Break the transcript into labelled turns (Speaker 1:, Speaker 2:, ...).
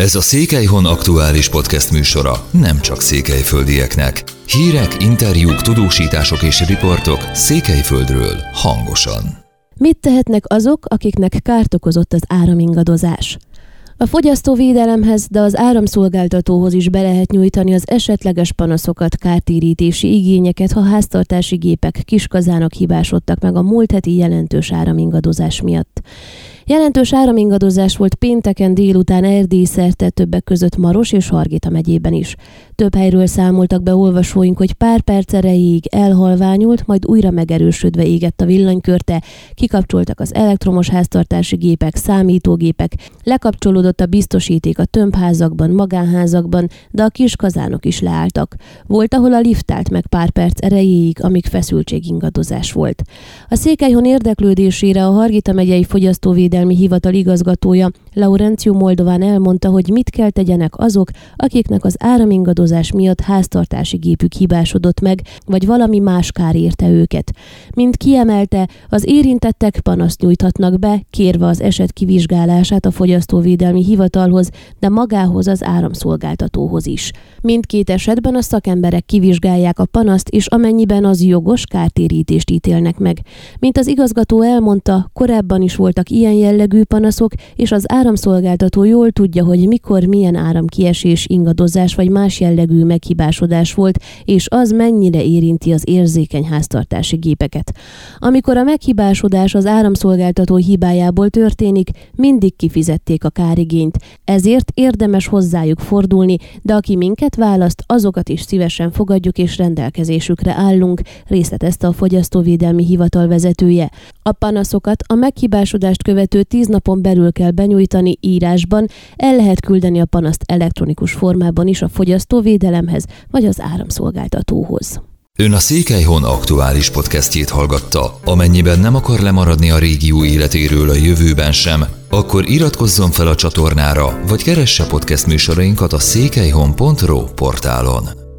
Speaker 1: Ez a Székelyhon aktuális podcast műsora nem csak székelyföldieknek. Hírek, interjúk, tudósítások és riportok Székelyföldről hangosan.
Speaker 2: Mit tehetnek azok, akiknek kárt okozott az áramingadozás? A fogyasztóvédelemhez, de az áramszolgáltatóhoz is be lehet nyújtani az esetleges panaszokat, kártérítési igényeket, ha háztartási gépek kiskazának hibásodtak meg a múlt heti jelentős áramingadozás miatt. Jelentős áramingadozás volt pénteken délután Erdély szerte többek között Maros és Hargita megyében is. Több helyről számoltak be olvasóink, hogy pár perc erejéig elhalványult, majd újra megerősödve égett a villanykörte, kikapcsoltak az elektromos háztartási gépek, számítógépek, lekapcsolódott a biztosíték a tömbházakban, magánházakban, de a kis kazánok is leálltak. Volt, ahol a lift állt meg pár perc erejéig, amíg feszültségingadozás volt. A Székelyhon érdeklődésére a Hargita megyei fogyasztóvédelmi Védelmi Hivatal igazgatója Laurencio Moldován elmondta, hogy mit kell tegyenek azok, akiknek az áramingadozás miatt háztartási gépük hibásodott meg, vagy valami más kár érte őket. Mint kiemelte, az érintettek panaszt nyújthatnak be, kérve az eset kivizsgálását a Fogyasztóvédelmi Hivatalhoz, de magához az áramszolgáltatóhoz is. Mindkét esetben a szakemberek kivizsgálják a panaszt, és amennyiben az jogos kártérítést ítélnek meg. Mint az igazgató elmondta, korábban is voltak ilyen jellegű panaszok, és az áramszolgáltató jól tudja, hogy mikor milyen áramkiesés, ingadozás vagy más jellegű meghibásodás volt, és az mennyire érinti az érzékeny háztartási gépeket. Amikor a meghibásodás az áramszolgáltató hibájából történik, mindig kifizették a kárigényt, ezért érdemes hozzájuk fordulni, de aki minket választ, azokat is szívesen fogadjuk és rendelkezésükre állunk, részletezte a Fogyasztóvédelmi Hivatal vezetője. A panaszokat a meghibásodást követő követő tíz napon belül kell benyújtani írásban, el lehet küldeni a panaszt elektronikus formában is a fogyasztóvédelemhez vagy az áramszolgáltatóhoz.
Speaker 1: Ön a Székelyhon aktuális podcastjét hallgatta. Amennyiben nem akar lemaradni a régió életéről a jövőben sem, akkor iratkozzon fel a csatornára, vagy keresse podcast műsorainkat a székelyhon.pro portálon.